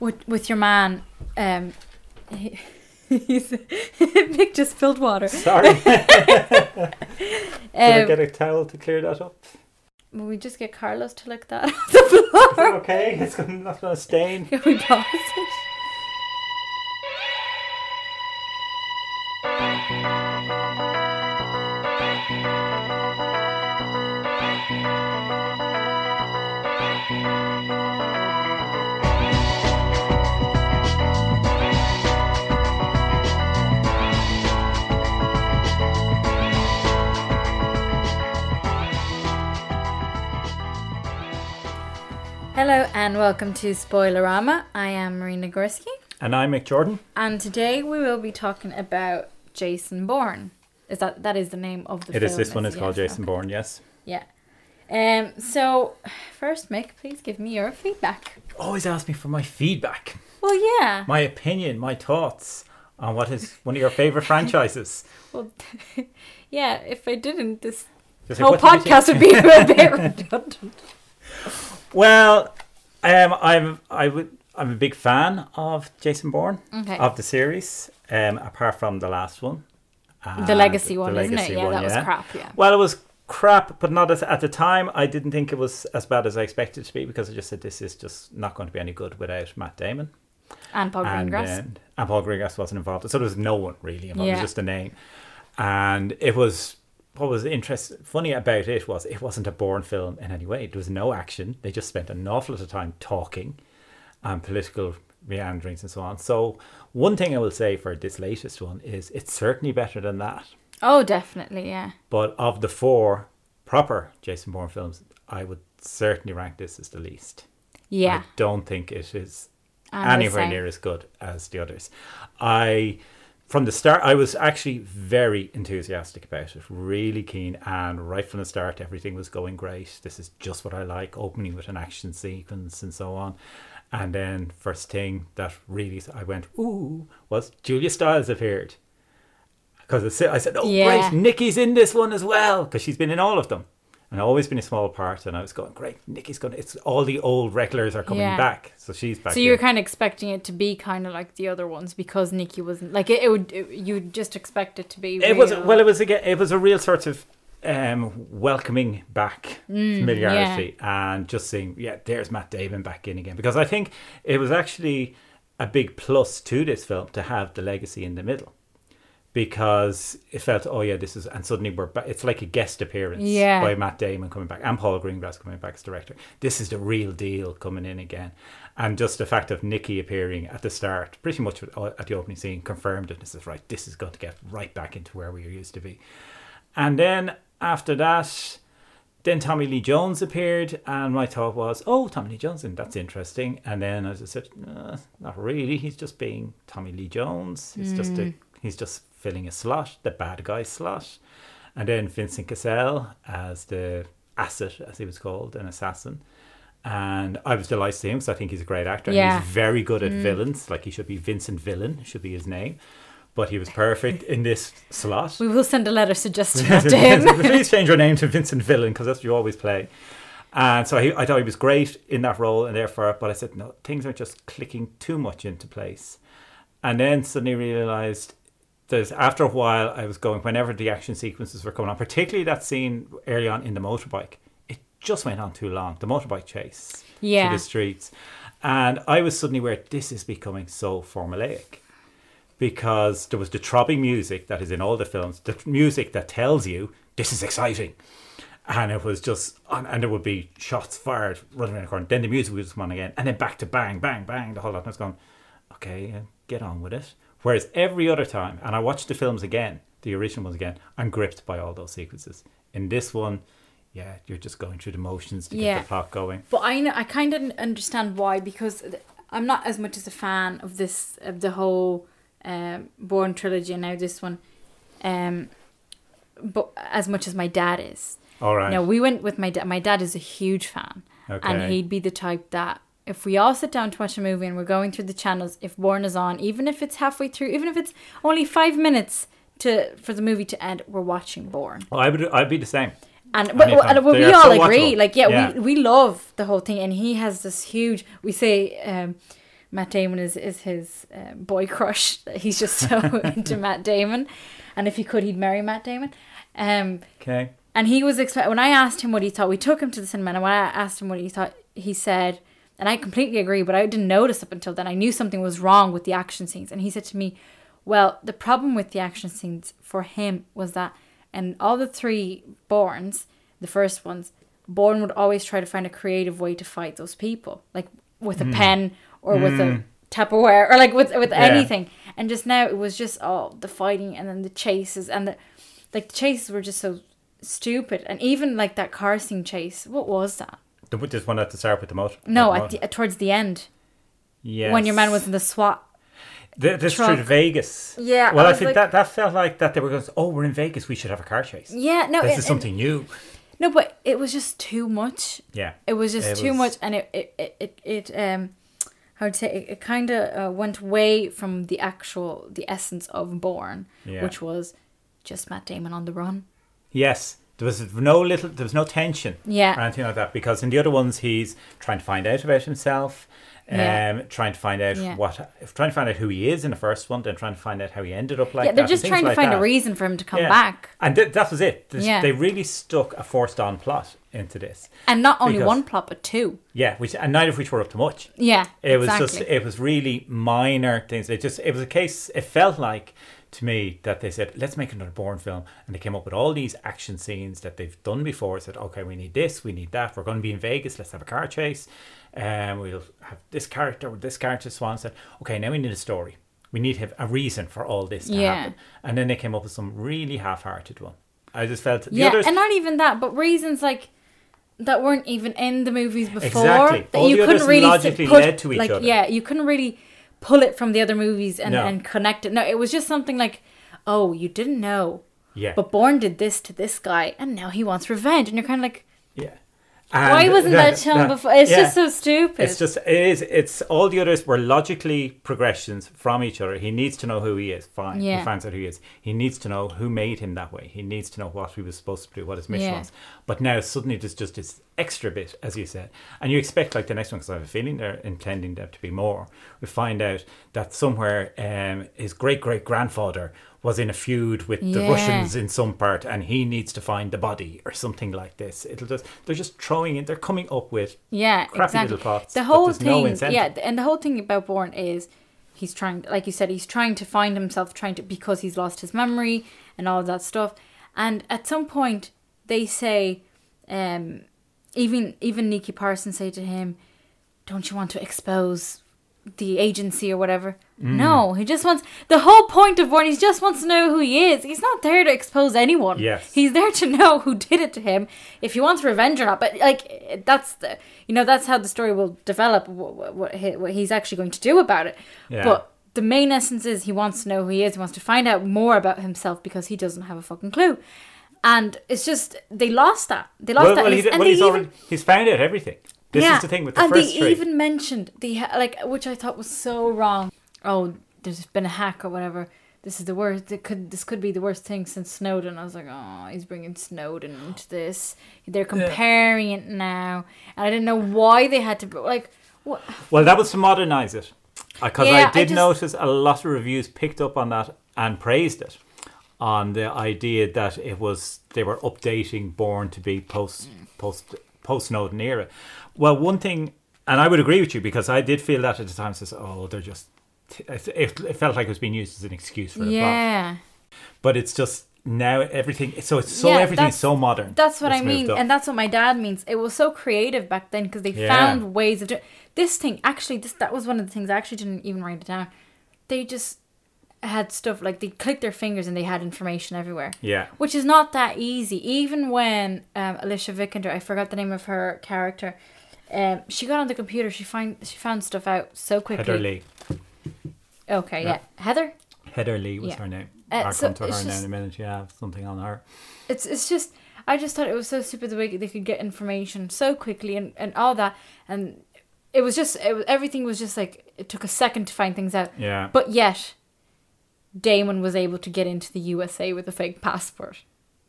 with with your man. Um, he, he's Mick just spilled water. Sorry. Did I Um, get a towel to clear that up? will we just get Carlos to lick that off the floor? Okay, it's not going to stain. Can we pause it? Hello and welcome to Spoilerama. I am Marina Gorski, And I'm Mick Jordan. and today we will be talking about Jason Bourne. Is that that is the name of the It is this one is called Jason okay. Bourne, yes. Yeah. Um. So, first, Mick, please give me your feedback. Always ask me for my feedback, Well, yeah. my opinion, my thoughts on what is one of your favourite franchises. Well, yeah. If I didn't, this Just whole you podcast would be a bit redundant. Well, um, I'm I would I'm a big fan of Jason Bourne Okay. of the series. Um, apart from the last one, the legacy the one, isn't it? Yeah, one, that was yeah. crap. Yeah. Well, it was crap, but not as at the time. I didn't think it was as bad as I expected it to be because I just said this is just not going to be any good without Matt Damon. And Paul and, Greengrass. and Paul Greengrass wasn't involved, so there was no one really involved. It was just a name, and it was what was interest funny about it was it wasn't a Bourne film in any way. There was no action. They just spent an awful lot of time talking and political meanderings and so on. So one thing I will say for this latest one is it's certainly better than that. oh, definitely. Yeah. But of the four proper Jason Bourne films, I would certainly rank this as the least. Yeah. I don't think it is I'm anywhere near as good as the others. I, from the start, I was actually very enthusiastic about it, really keen, and right from the start, everything was going great. This is just what I like, opening with an action sequence and so on. And then, first thing that really I went, ooh, was Julia Stiles appeared. Because I said, oh, Yeah. great, Nikki's in this one as well, because she's been in all of them. And always been a small part, and I was going, great, Nikki's going to, it's all the old regulars are coming Yeah. back. So she's back. So you were kind of expecting it to be kind of like the other ones because Nikki wasn't like it. it would it, you'd just expect it to be. It was real. well. It was again. It was a real sort of um, welcoming back Mm, familiarity and just seeing, yeah, there's Matt Damon back in again. Because I think it was actually a big plus to this film to have the legacy in the middle. Because it felt, oh yeah, this is, and suddenly we're back. It's like a guest appearance Yeah. by Matt Damon coming back and Paul Greengrass coming back as director. This is the real deal coming in again, and just the fact of Nikki appearing at the start, pretty much at the opening scene, confirmed it. This is right. This is going to get right back into where we used to be. And then after that, then Tommy Lee Jones appeared, and my thought was, oh, Tommy Lee Jones, and that's interesting. And then as I said, uh, not really. He's just being Tommy Lee Jones. He's just a, he's just filling a slot, the bad guy slot. And then Vincent Cassel as the asset, as he was called, an assassin. And I was delighted to see him because I think he's a great actor. Yeah. He's very good at mm. villains. Like he should be Vincent Villain, should be his name. But he was perfect in this slot. We will send a letter suggesting that to him. Please change your name to Vincent Villain because that's what you always play. And so he, I thought he was great in that role, and therefore, but I said no, things are just clicking too much into place. And then suddenly realized there's after a while I was going whenever the action sequences were coming on, particularly that scene early on in the motorbike, it just went on too long. The motorbike chase Yeah. through the streets, and I was suddenly where this is becoming so formulaic because there was the throbbing music that is in all the films, the music that tells you this is exciting. And it was just, and there would be shots fired running around the corner. Then the music would just come on again, and then back to bang, bang, bang, the whole lot. And I was going, okay, get on with it. Whereas every other time, and I watched the films again, the original ones again, I'm gripped by all those sequences. In this one, yeah, you're just going through the motions to Yeah. get the plot going. But I know, I kind of understand why because I'm not as much as a fan of this of the whole um, Bourne trilogy and now this one, um, but as much as my dad is. All right. No, we went with my dad. My dad is a huge fan, Okay. and he'd be the type that if we all sit down to watch a movie and we're going through the channels, if Bourne is on, even if it's halfway through, even if it's only five minutes to for the movie to end, we're watching Bourne. Well, I would, I'd be the same. And but, and, we all so agree, watchable. like yeah, Yeah. we we love the whole thing, and he has this huge. We say um, Matt Damon is is his uh, boy crush. He's just so into Matt Damon, and if he could, he'd marry Matt Damon. Um, Okay. and he was expect when I asked him what he thought. We took him to the cinema, and when I asked him what he thought, he said, and I completely agree, but I didn't notice up until then. I knew something was wrong with the action scenes, and he said to me, "Well, the problem with the action scenes for him was that, and all the three Bournes, the first ones, Bourne would always try to find a creative way to fight those people, like with a hmm. pen or with a hmm. Tupperware or like with with Yeah. anything. And just now it was just all the fighting and then the chases and the like the chases were just so stupid. And even like that car scene chase, what was that? The, this one at the start with the motor. No, at the, towards the end Yes. when your man was in the SWAT. Th- this truck. through Vegas. Yeah, Well, I I, think like- that that felt like that they were going. Oh, we're in Vegas. We should have a car chase. Yeah, no, this it- is it- something new. no, but it was just too much. Yeah. It was just It too was- much, and it it it, it, it um I would say it, it kind of uh, went away from the actual the essence of Bourne, Yeah. which was just Matt Damon on the run. Yes. There was no little. There was no tension. Yeah. Or anything like that because in the other ones he's trying to find out about himself. Um, Yeah. trying to find out Yeah. what, trying to find out who he is in the first one, then trying to find out how he ended up like yeah, they're that, just trying to like find a reason for him to come Yeah. back, and th- that was it. This- Yeah. They really stuck a forced on plot into this. and not only Because- one plot but two. Yeah, which and neither of which were up to much. Yeah, It was exactly. just it was really minor things. It just it was a case. It felt like to me that they said let's make another Bourne film, and they came up with all these action scenes that they've done before. Said okay, we need this, we need that. We're going to be in Vegas. Let's have a car chase. Um, we'll have this character with this character. Swan said, okay, now we need a story. We need have a reason for all this to Yeah. happen. And then they came up with some really half-hearted one. I just felt the yeah, others. and not even that, but reasons like that weren't even in the movies before. Exactly. That All you the couldn't others really logically put- led to each like, other. Yeah, you couldn't really pull it from the other movies and, No. and connect it. No, it was just something like, oh, you didn't know, yeah, but Bourne did this to this guy, and now he wants revenge, and you're kind of like, yeah. why wasn't that shown before? It's yeah. just so stupid. It's just it is. It's all the others were logically progressions from each other. He needs to know who he is. Fine, Yeah. he finds out who he is. He needs to know who made him that way. He needs to know what he was supposed to do, what his mission Yeah. was. But now suddenly there's just this extra bit, as you said, and you expect like the next one because I have a feeling they're intending there to be more. We find out that somewhere um, his great great grandfather was in a feud with the Yeah. Russians in some part, and he needs to find the body or something like this. It'll just they're just throwing in. They're coming up with Yeah, crappy exactly. little plots, The whole there's no thing, yeah, and the whole thing about Bourne is he's trying, like you said, he's trying to find himself, trying to because he's lost his memory and all that stuff. And at some point, they say, um, even even Nikki Parsons say to him, "Don't you want to expose the agency or whatever?" Mm. No, he just wants the whole point of Bourne. He just wants to know who he is. He's not there to expose anyone. Yes. He's there to know who did it to him, if he wants revenge or not. But like that's the, you know, that's how the story will develop. What, what, he, what he's actually going to do about it. Yeah. But the main essence is he wants to know who he is. He wants to find out more about himself because he doesn't have a fucking clue. And it's just they lost that. They lost well, that. well, and he, and well he's even- already he's found out everything. This is the thing with the and first they three. even mentioned the like, which I thought was so wrong. Oh, there's been a hack or whatever. This is the worst. It could this could be the worst thing since Snowden. I was like, oh, he's bringing Snowden into this. They're comparing it now, and I didn't know why they had to like what. Well, that was to modernise it. Because Yeah, I I did just- notice a lot of reviews picked up on that and praised it on the idea that it was they were updating Bourne to be post post post Snowden era. Well, one thing, and I would agree with you because I did feel that at the time. Says, oh, they're just. It, it felt like it was being used as an excuse for Yeah, but it's just now everything. So it's so Yeah, everything's so modern. that's what It's I mean, and that's what my dad means. It was so creative back then because they Yeah. found ways of doing this thing. Actually, this that was one of the things I actually didn't even write it down. They just had stuff like they clicked their fingers and they had information everywhere. yeah, which is not that easy. Even when um, Alicia Vikander, I forgot the name of her character, um, she got on the computer. She find she found stuff out so quickly. Heather Lee. Okay, yeah. Yeah. Heather. Heather Lee was Yeah. her name. Uh, I'll so come to her just- in a minute. Yeah, something on her. It's it's just I just thought it was so stupid the way they could get information so quickly and, and all that and it was just it was, everything was just like it took a second to find things out. Yeah. But yet, Damon was able to get into the USA with a fake passport.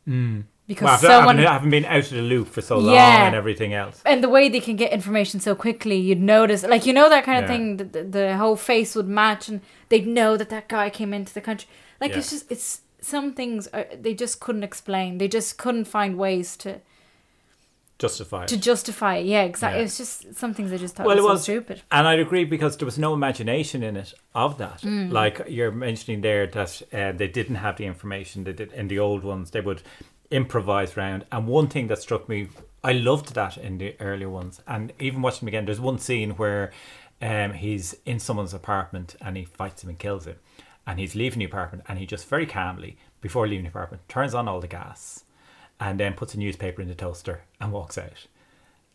Mm. because Well, I someone haven't been out of the loop for so long Yeah. and everything else. and the way they can get information so quickly, you'd notice, like you know that kind of Yeah. thing. The, the, the whole face would match, and they'd know that that guy came into the country. Like it's just it's some things are, they just couldn't explain. They just couldn't find ways to Justify it. to justify. it. Yeah, exactly. Yeah. It's just some things I just thought Well, it was, was- so stupid. And I'd agree because there was no imagination in it of that. Mm. Like you're mentioning there that uh, they didn't have the information. They did in the old ones. They would improvise round. And one thing that struck me, I loved that in the earlier ones. And even watching them again, there's one scene where um, he's in someone's apartment and he fights him and kills him. And he's leaving the apartment and he just very calmly, before leaving the apartment, turns on all the gas and then puts a newspaper in the toaster and walks out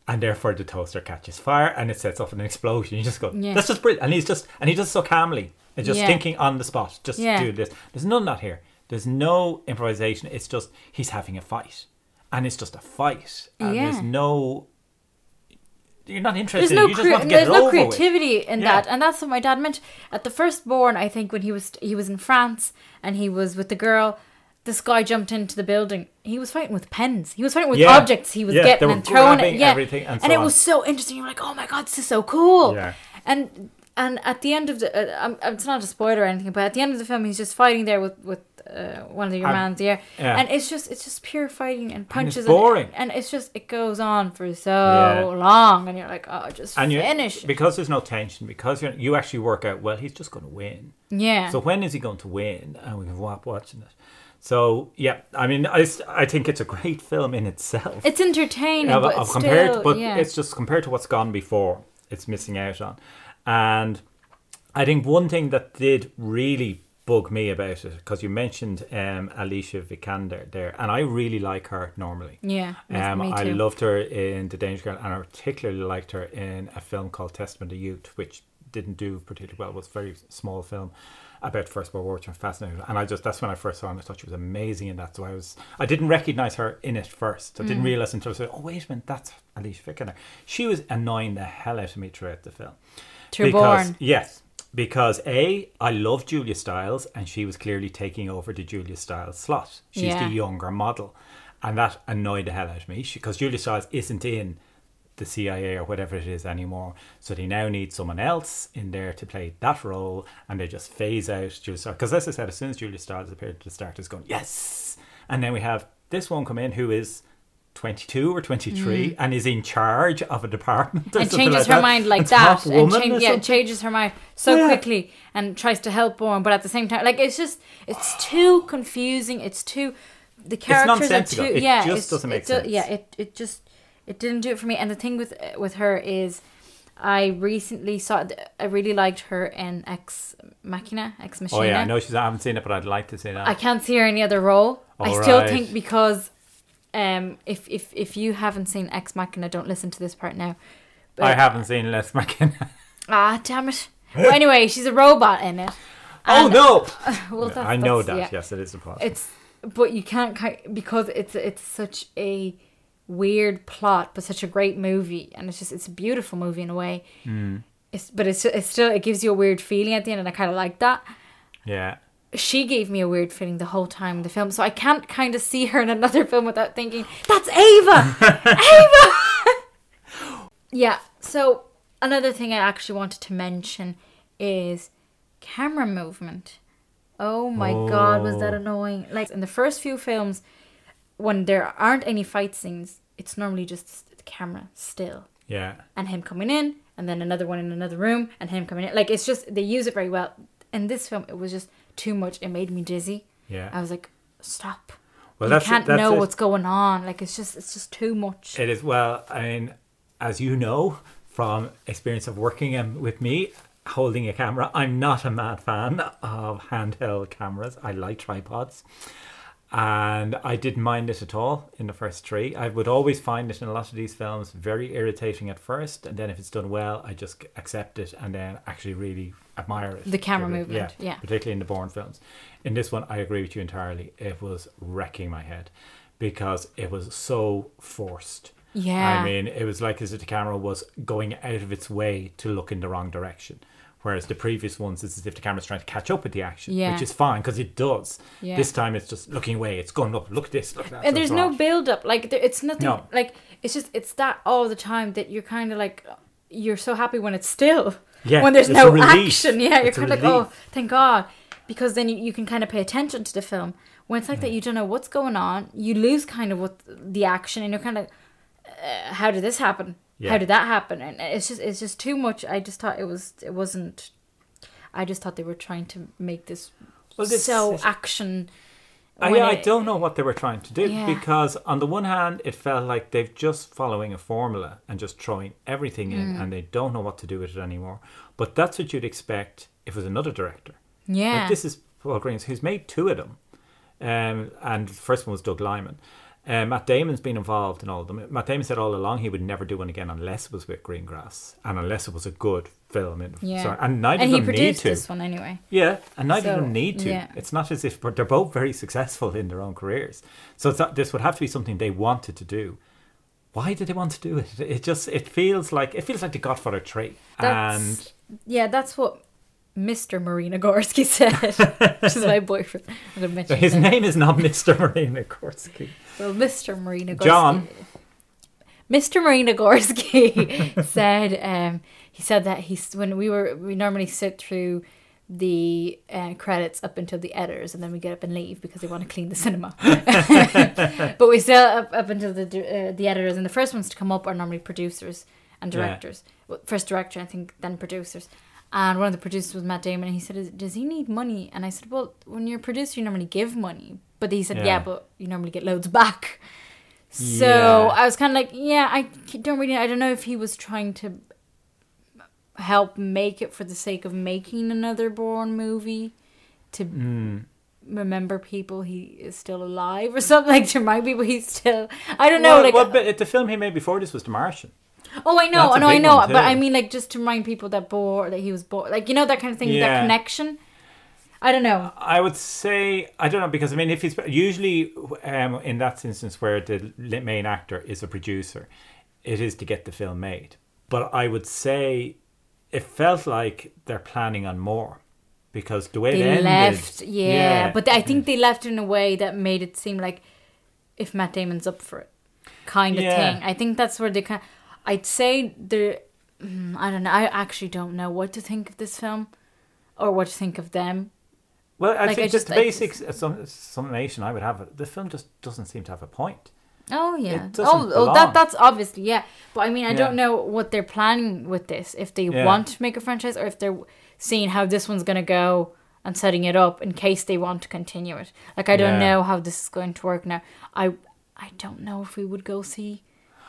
and therefore the toaster catches fire and it sets off an explosion. You just go, Yeah. that's just brilliant. And he's just, and he does so calmly, and just Yeah. thinking on the spot, just Yeah. do this. There's none of that here. There's no improvisation. It's just he's having a fight, and it's just a fight. And Yeah. there's no. You're not There's interested. no you just crea- want to get there's it no over with. creativity in Yeah. that, and that's what my dad mentioned at the first Bourne. I think when he was he was in France and he was with the girl. This guy jumped into the building. He was fighting with pens. He was fighting with Yeah. objects. He was Yeah, getting and throwing it. Yeah, everything and so it on. was so interesting. You're like, oh my god, this is so cool. Yeah. And and at the end of the, uh, um, it's not a spoiler or anything, but at the end of the film, he's just fighting there with with uh, one of your Um, mans there, yeah. and it's just it's just pure fighting and punches. boring. and, and it's just it goes on for so Yeah. long, and you're like, oh, just And finish. it. because there's no tension, because you you actually work out. Well, he's just going to win. Yeah. So when is he going to win? And we can watching it. So yeah, I mean, I, I think it's a great film in itself. it's entertaining, Yeah, but it's compared, still, but yeah. it's just compared to what's gone before. It's missing out on, and I think one thing that did really bug me about it because you mentioned um, Alicia Vikander there, and I really like her normally. yeah, Um, I loved her in The Danish Girl, and I particularly liked her in a film called Testament of Youth, which didn't do particularly well. It was a very small film about First World War, which I'm fascinated. And I just that's when I first saw her, and I thought she was amazing in that. So I was I didn't recognize her in it first. I didn't Mm. realize until I said, "Oh wait a minute, that's Alicia Vikander." She was annoying the hell out of me throughout the film. True because born. yes, because a I love Julia Stiles, and she was clearly taking over the Julia Stiles slot. She's Yeah. the younger model, and that annoyed the hell out of me because Julia Stiles isn't in the CIA or whatever it is anymore. So they now need someone else in there to play that role, and they just phase out Julia Stiles. Because as I said, as soon as Julia Stiles appeared at the start, it's going yes, and then we have this one come in who is. 22 or 23 and is in charge of a department Mm. and changes like her that. mind like that, and change, yeah, changes her mind so Yeah. quickly, and tries to help Bourne, but at the same time, like it's just it's too confusing. It's too the characters are too It yeah. It just doesn't make it do- sense. Yeah, it it just it didn't do it for me. And the thing with with her is, I recently saw I really liked her in Ex Machina, Ex Machina. Oh yeah, I know she's. I haven't seen it, but I'd like to see that. I can't see her in any other role. I still right. think because um if if if you haven't seen Ex Machina, don't listen to this part now. I haven't seen Les Machina. Ah, damn it. Well, anyway, she's a robot in it. oh no! Well, that's, I know that. yeah. Yes, it is a plot. It's but you can't because it's it's such a weird plot, but such a great movie, and it's just it's a beautiful movie in a way. Hmm. It's but it's it's still it gives you a weird feeling at the end, and I kind of like that. yeah. She gave me a weird feeling the whole time in the film, so I can't kind of see her in another film without thinking that's Ava, Ava. yeah. So another thing I actually wanted to mention is camera movement. Oh my god, was that Oh. annoying! Like in the first few films, when there aren't any fight scenes, it's normally just the camera still Yeah. and him coming in, and then another one in another room, and him coming in. Like it's just they use it very well. In this film, it was just too much. It made me dizzy. Yeah. I was like, stop. Well, you that's it- can't that's know it. what's going on. Like it's just it's just too much. It is well. I mean, as you know from experience of working um, with me, holding a camera, I'm not a mad fan of handheld cameras. I like tripods, and I didn't mind it at all in the first three. I would always find it in a lot of these films very irritating at first, and then if it's done well, I just accept it and then actually really admire it. The camera Really, movement, yeah. yeah, particularly in the Bourne films. In this one, I agree with you entirely. It was wrecking my head because it was so forced. Yeah. I mean, it was like as if the camera was going out of its way to look in the wrong direction. Whereas the previous ones is as if the camera's trying to catch up with the action, Yeah. which is fine because it does. Yeah. This time it's just looking away. It's going up. Look at this. Look at that. and there's no build up like there, it's nothing No. like it's just it's that all the time that you're kind of like you're so happy when it's still Yeah, when there's no action yeah you're It's kind of like oh thank god because then you, you can kind of pay attention to the film when it's like Mm. that you don't know what's going on you lose kind of what the action and you're kind of uh, how did this happen Yeah. how did that happen and it's just it's just too much i just thought it was it wasn't i just thought they were trying to make this Well, this so is- action I, when I don't know what they were trying to do Yeah. because on the one hand it felt like they've just following a formula and just throwing everything Mm. in and they don't know what to do with it anymore. But that's what you'd expect if it was another director. yeah Like this is Paul Greens who's made two of them, um, and the first one was Doug Liman. Um, Matt Damon's been involved in all of them. Matt Damon said all along he would never do one again unless it was with Greengrass and unless it was a good film. Yeah. sorry, and neither and of he them need produced to. this one anyway Yeah, and neither of So, them need to. yeah. It's not as if but they're both very successful in their own careers. So this would have to be something they wanted to do. Why did they want to do it? It just it feels like it feels like the Godfather three, That's, yeah, that's what Mr. Marina Gorski said, which is my boyfriend. I'm gonna mention his name is not Mister Marina Gorski. Well, Mr. Marina Gorski. John. Mr. Marina Gorski said um, he said that he's when we were we normally sit through the uh, credits up until the editors and then we get up and leave because they want to clean the cinema. but we still up, up until the uh, the editors and the first ones to come up are normally producers and Yeah. directors. Well, First director, I think, then producers. And one of the producers was Matt Damon, and he said, "Does he need money?" And I said, "Well, when you're a producer, you normally give money." But he said, "Yeah, Yeah. but you normally get loads back." So Yeah. I was kind of like, "Yeah, I don't really. I don't know if he was trying to help make it for the sake of making another Bourne movie to Mm. remember people he is still alive or something like to remind people he's still. I don't know. well, like, well, but the film he made before this was The Martian. Oh, I know, no, I know, but. I mean, like, just to remind people that bore that he was born, like, you know, that kind of thing, that connection. I don't know. I would say I don't know because I mean if he's usually um, in that instance where the main actor is a producer, it is to get the film made. But I would say it felt like they're planning on more because the way They ended, left, yeah, but I think they left in a way that made it seem like if Matt Damon's up for it, kind of Yeah. thing. I think that's where they kind. I'd say they're. mm, I don't know. I actually don't know what to think of this film, or what to think of them. well, I like, think I just just- the basic sum, summation I would have. The film just doesn't seem to have a point. Oh yeah. Oh, oh, that that's obviously yeah. But I mean, I Yeah. don't know what they're planning with this. If they Yeah. want to make a franchise, or if they're seeing how this one's gonna go and setting it up in case they want to continue it. Like I don't Yeah. know how this is going to work now. I I don't know if we would go see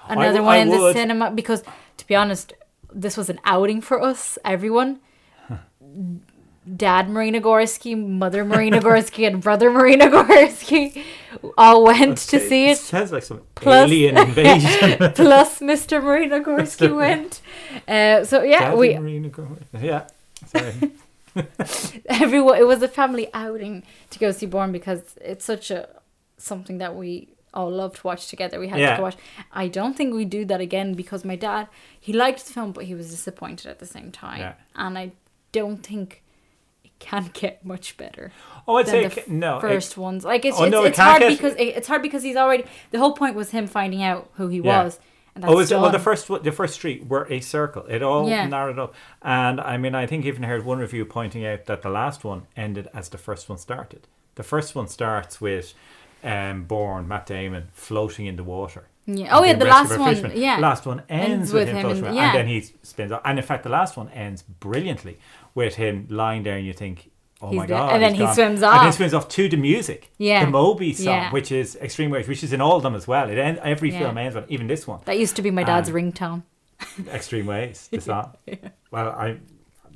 another w- one I in the cinema because, to be honest, this was an outing for us. Everyone. Dad Marina Gorski, Mother Marina Gorski, and Brother Marina Gorski all went to see it. sounds like some Plus- alien invasion. plus Mr. Marina Gorski went. Uh, so yeah, Daddy we Marina yeah. Sorry. everyone. It was a family outing to go see Bourne because it's such a something that we all loved watch together. We had Yeah. to go watch. I don't think we do that again because my dad he liked the film, but he was disappointed at the same time, Yeah. and I don't think it can get much better. Oh, I'd say it no. it- first ones. Like it's Oh, it's, no, it it's hard get- because it, it's hard because he's already the whole point was him finding out who he Yeah. was. And Oh, is it, well, the first one- the first three were a circle. It all Yeah. narrowed up, and I mean, I think even heard one review pointing out that the last one ended as the first one started. The first one starts with um, Bourne, Matt Damon, floating in the water. Yeah. Oh yeah, the last one. Yeah. Last one ends, Ends with, him, him floating in- yeah. and then he spins off. And in fact, the last one ends brilliantly with him lying there, and you think. Oh He's my dead. god! And then he gone. swims off, And then he swims off to the music. Yeah. The Moby song, Yeah. which is Extreme Ways, which is in all of them as well. It end, every Yeah. film ends with even this one. That used to be my dad's Um, ringtone. Extreme Ways, the song. Well, I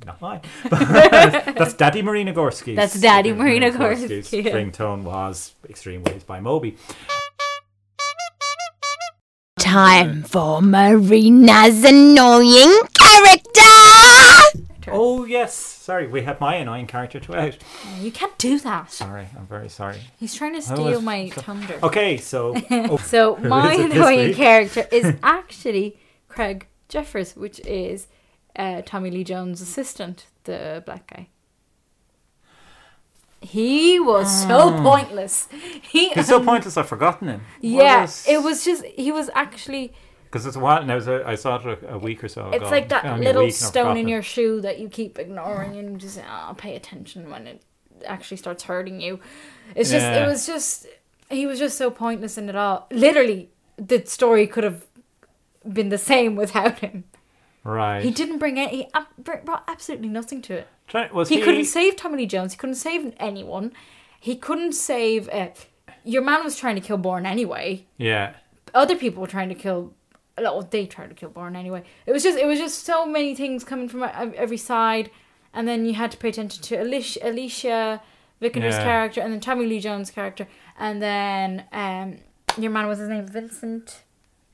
not mine. That's Daddy Marina Gorski. That's Daddy Marina Gorski, yeah. ringtone was Extreme Ways by Moby. Time for Marina's annoying character! Oh yes, sorry, we had my annoying character throughout. You can't do that. Sorry, I'm very sorry. He's trying to steal was- my thunder. Okay, so oh, So my is it this annoying character is actually Craig Jeffers, which is uh, Tommy Lee Jones' assistant, the black guy. He was so pointless. He He's so pointless. I've forgotten him. yeah, it was just he was actually because it's a while now. I saw it a, a week or so ago. it's like that little week and I've stone in your shoe that you keep ignoring and you just oh, pay attention when it actually starts hurting you. It's just Yeah. it was just he was just so pointless in it all. Literally, the story could have been the same without him. Right. He didn't bring any. He ab- brought absolutely nothing to it. Try, was He, he, couldn't save Tommy Lee Jones. He couldn't save anyone. He couldn't save. Uh, your man was trying to kill Bourne anyway. Yeah. Other people were trying to kill. Oh, they tried to kill Bourne anyway. It was just. It was just so many things coming from every side, and then you had to pay attention to Alicia, Alicia Vikander's Yeah. character, and then Tommy Lee Jones' character, and then um, your man was his name Vincent.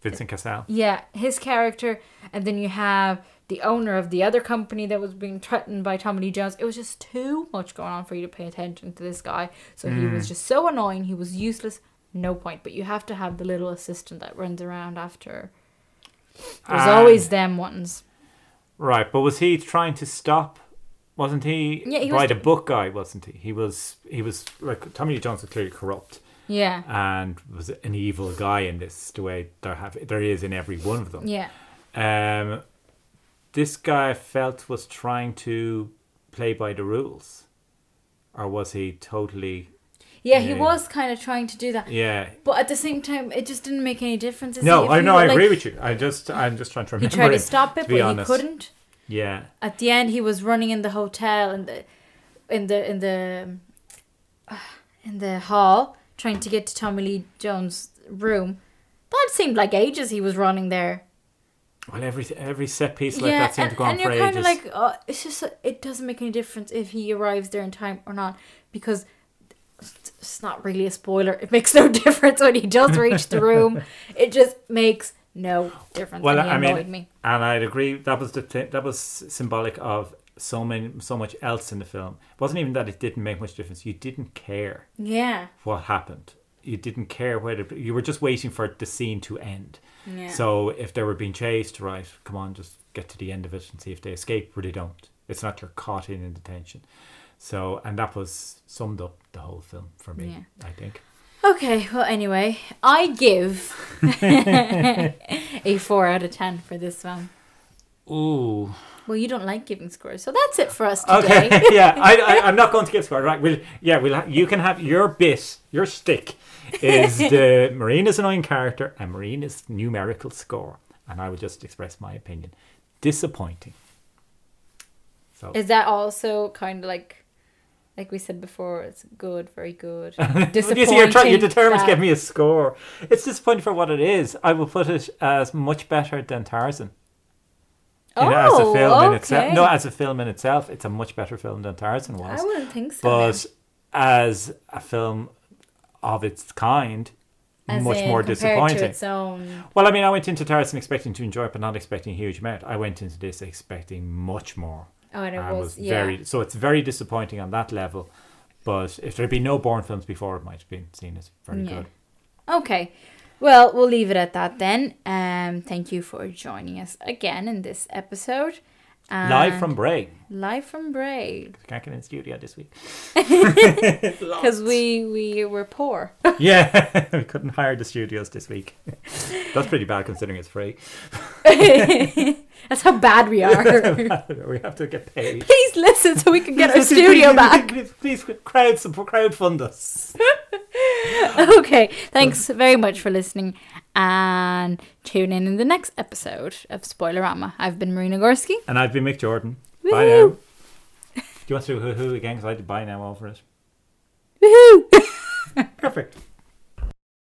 Vincent Cassel. Yeah, his character, and then you have the owner of the other company that was being threatened by Tommy Lee Jones. It was just too much going on for you to pay attention to this guy. So he was mm. just so annoying. He was useless. No point. But you have to have the little assistant that runs around after. There's And- always them ones. Right, but was he trying to stop? Wasn't he? Yeah, he was by the book guy, wasn't he? He was. He was like Tommy Lee Jones was clearly corrupt Yeah. and was an evil guy in this. The way there have there is in every one of them. Yeah. Um, this guy felt was trying to play by the rules, or was he totally? Yeah, he Yeah. was kind of trying to do that. Yeah. But at the same time, it just didn't make any difference. No, I know. I like, agree with you. I just, I'm just trying to remember. He tried to stop it, to but he couldn't. Yeah. at the end he was running in the hotel in the in the in the in the hall trying to get to Tommy Lee Jones' room. That seemed like ages he was running there. Well, every every set piece like that seemed and, to go on and for you're kind of like, oh, it's just it doesn't make any difference if he arrives there in time or not because it's not really a spoiler. It makes no difference when he does reach the room. It just makes no difference. Well, I mean, me. and I'd agree. That was the th- that was symbolic of so many, so much else in the film. It wasn't even that it didn't make much difference. You didn't care Yeah. what happened. You didn't care whether you were just waiting for the scene to end. Yeah. So if they were being chased, right, come on, just get to the end of it and see if they escape or they don't. It's not you're caught in in detention. So, and that was summed up the whole film for me. I think. Okay, well, anyway, I give a 4 out of 10 for this one. Ooh. Well, you don't like giving scores, so that's it for us today. Okay. yeah, I, I'm not going to give score. Right. We'll, yeah, we'll. Ha- you can have your bit. Your stick is the Marina's annoying character and Marina's numerical score, and I will just express my opinion. Disappointing. So Is that also kind of like, like we said before, it's good, very good. Disappointing. you see, you're, trying, you're determined to give me a score. It's disappointing for what it is. I will put it as much better than Tarzan. You know, as a Oh, film in itself. No, as a film in itself, it's a much better film than Tarzan was. I wouldn't think so. but as a film of its kind, As much more disappointing. To its own. Well, I mean, I went into Tarzan expecting to enjoy it, but not expecting a huge amount. I went into this expecting much more. Oh, and it and was, yeah. very so it's very disappointing on that level. But if there'd been no Bourne films before, it might have been seen as very Yeah. good. Okay. Well, we'll leave it at that then. Um, thank you for joining us again in this episode. Live from Bray. live from Bray Can't get in studio this week. because we we were poor. yeah, we couldn't hire the studios this week. That's pretty bad considering it's free. That's how bad we are. we have to get paid. Please listen so we can get our studio back. Please, crowd some crowdfund us. Okay, thanks very much for listening and tune in in the next episode of Spoilerama. I've been Marina Gorski. And I've been Mick Jordan. Bye now. Do you want to do hoo hoo again? Because I did bye now all over it. Woohoo!